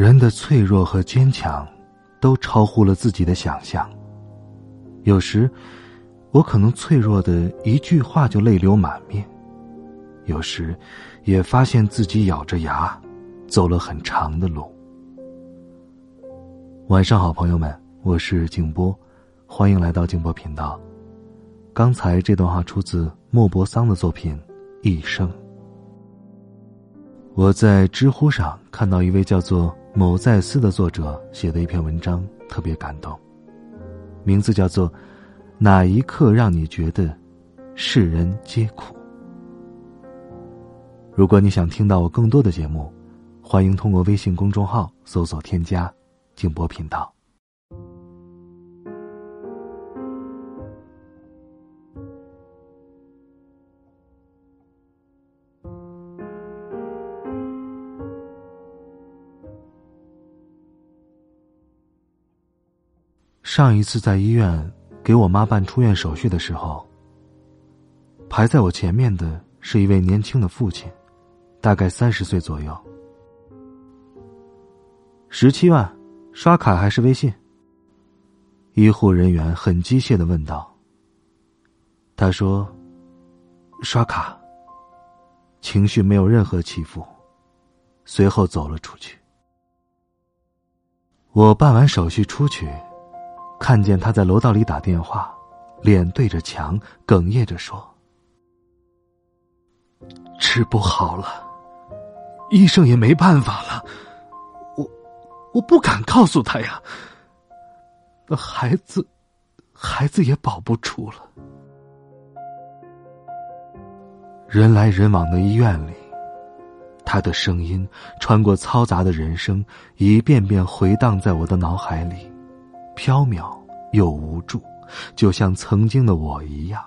人的脆弱和坚强，都超乎了自己的想象。有时，我可能脆弱的一句话就泪流满面；有时，也发现自己咬着牙，走了很长的路。晚上好，朋友们，我是静波，欢迎来到静波频道。刚才这段话出自莫泊桑的作品《一生》。我在知乎上看到一位叫做。某在思的作者写的一篇文章特别感动，名字叫做《哪一刻让你觉得世人皆苦》。如果你想听到我更多的节目，欢迎通过微信公众号搜索添加“静波频道”。上一次在医院给我妈办出院手续的时候，排在我前面的是一位年轻的父亲，大概三十岁左右。十七万，刷卡还是微信？医护人员很机械的问道。他说：“刷卡。”情绪没有任何起伏，随后走了出去。我办完手续出去。看见他在楼道里打电话，脸对着墙，哽咽着说：“治不好了，医生也没办法了。我，我不敢告诉他呀。孩子，孩子也保不住了。人来人往的医院里，他的声音穿过嘈杂的人声，一遍遍回荡在我的脑海里。”飘渺又无助，就像曾经的我一样，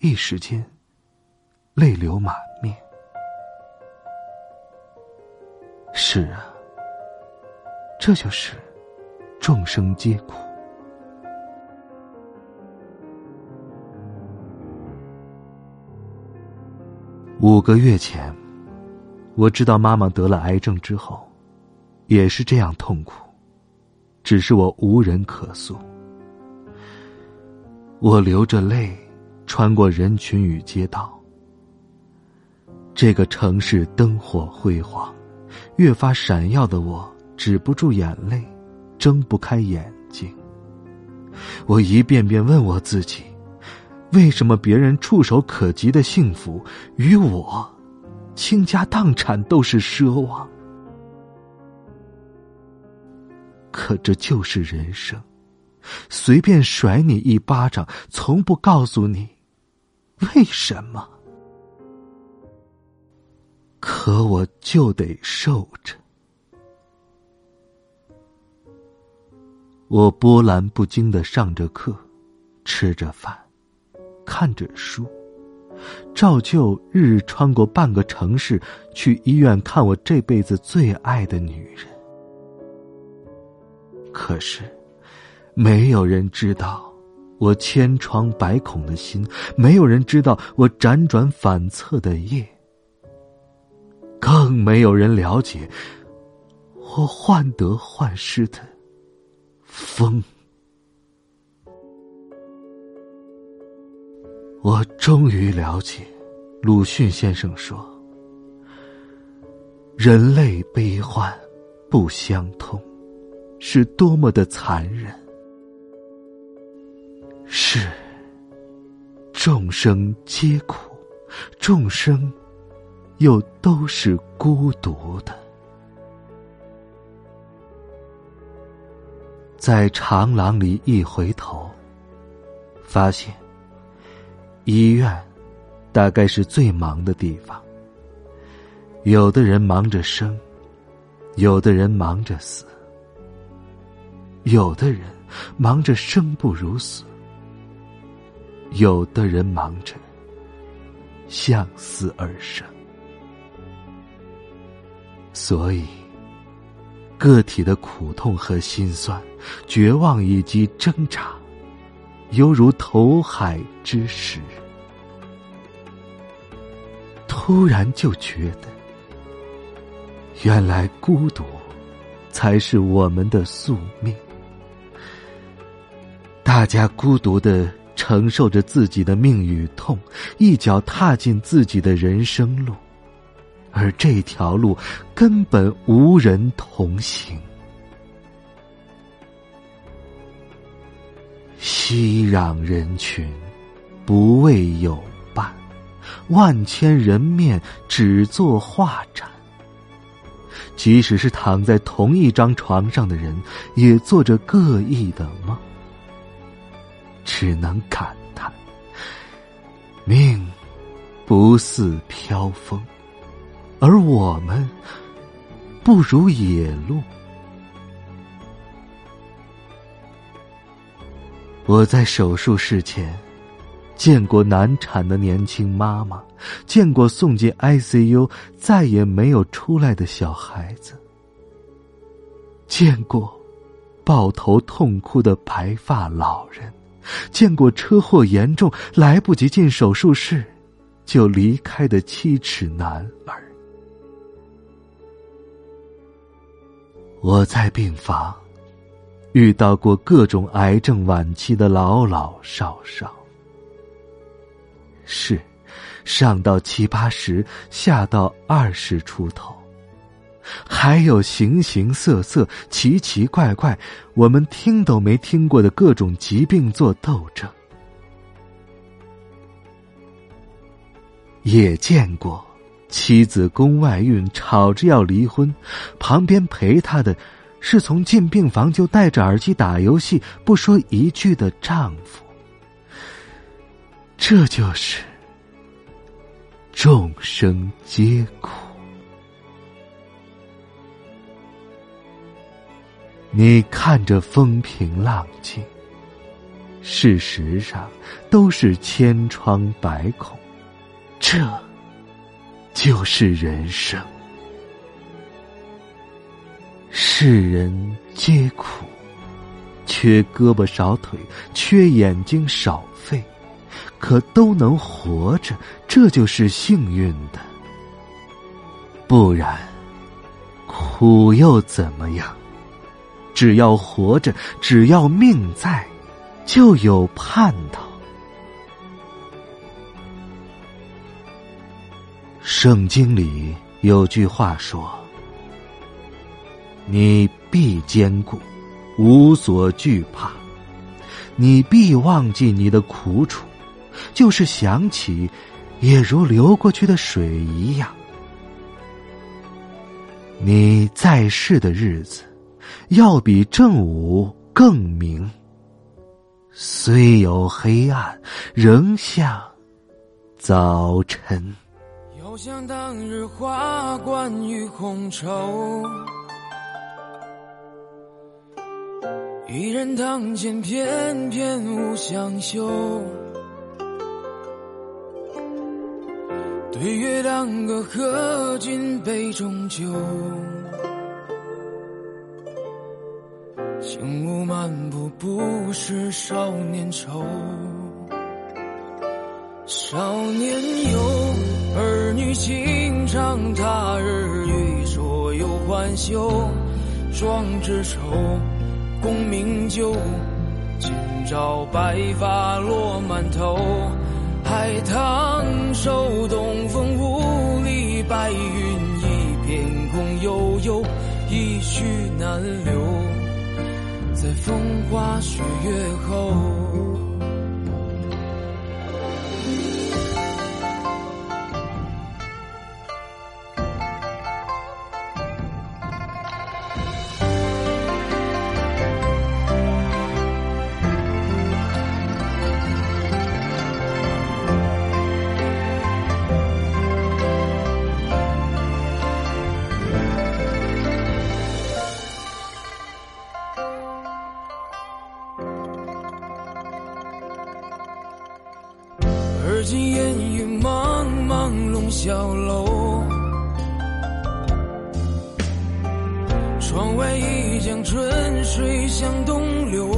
一时间泪流满面。是啊，这就是众生皆苦。五个月前，我知道妈妈得了癌症之后，也是这样痛苦。只是我无人可诉，我流着泪，穿过人群与街道。这个城市灯火辉煌，越发闪耀的我止不住眼泪，睁不开眼睛。我一遍遍问我自己：为什么别人触手可及的幸福，与我倾家荡产都是奢望？可这就是人生，随便甩你一巴掌，从不告诉你为什么。可我就得受着。我波澜不惊的上着课，吃着饭，看着书，照旧日日穿过半个城市去医院看我这辈子最爱的女人。可是，没有人知道我千疮百孔的心，没有人知道我辗转反侧的夜，更没有人了解我患得患失的风。我终于了解，鲁迅先生说：“人类悲欢不相通。”是多么的残忍！是众生皆苦，众生又都是孤独的。在长廊里一回头，发现医院大概是最忙的地方。有的人忙着生，有的人忙着死，有的人忙着生不如死，有的人忙着向死而生。所以，个体的苦痛和心酸、绝望以及挣扎，犹如投海之时，突然就觉得。原来孤独，才是我们的宿命。大家孤独的承受着自己的命与痛，一脚踏进自己的人生路，而这条路根本无人同行。熙攘人群，不为有伴；万千人面，只做画展。即使是躺在同一张床上的人，也做着各异的梦。只能感叹：命不似飘风，而我们不如野鹿。我在手术室前。见过难产的年轻妈妈，见过送进 ICU 再也没有出来的小孩子，见过抱头痛哭的白发老人，见过车祸严重来不及进手术室就离开的七尺男儿。我在病房遇到过各种癌症晚期的老老少少。是，上到七八十，下到二十出头，还有形形色色、奇奇怪怪，我们听都没听过的各种疾病做斗争。也见过妻子宫外孕，吵着要离婚，旁边陪她的，是从进病房就戴着耳机打游戏，不说一句的丈夫。这就是众生皆苦。你看着风平浪静，事实上都是千疮百孔。这就是人生。世人皆苦，缺胳膊少腿，缺眼睛少肺。可都能活着，这就是幸运的。不然，苦又怎么样？只要活着，只要命在，就有盼头。圣经里有句话说：“你必坚固，无所惧怕；你必忘记你的苦楚。”就是想起，也如流过去的水一样。你在世的日子，要比正午更明。虽有黑暗，仍像早晨。又像当日花冠与红绸，一人堂前，翩翩无相休。对月当歌喝尽杯中酒，轻舞漫步不识少年愁。少年游，儿女情长，他日欲说又还休。壮志愁，功名就，今朝白发落满头。海棠收，东风无力，白云一片空悠悠，一去难留，风花雪月后。今烟雨茫茫笼小楼，窗外一江春水向东流，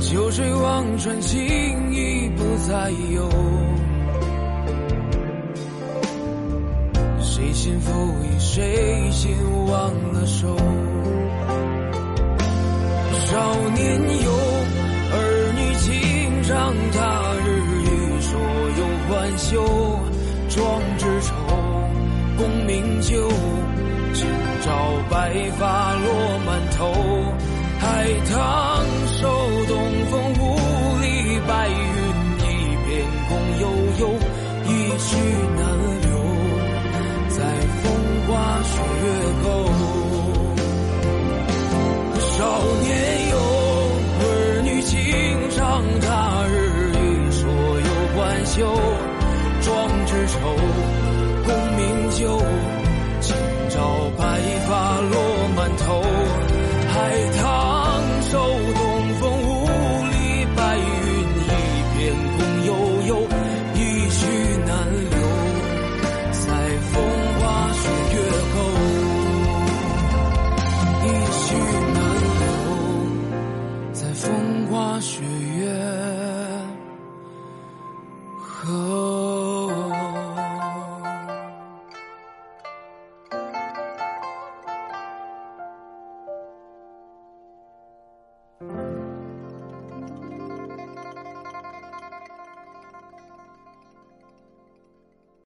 秋水望穿情意不再有，谁心拂衣，谁先忘了收。少年游，休。壮志愁，功名就，今朝白发落满头。海棠收，东风无力，白云一片空悠悠，一去难留，在风花雪月后。少年游，儿女情长，他日欲说有还休。在风花雪月。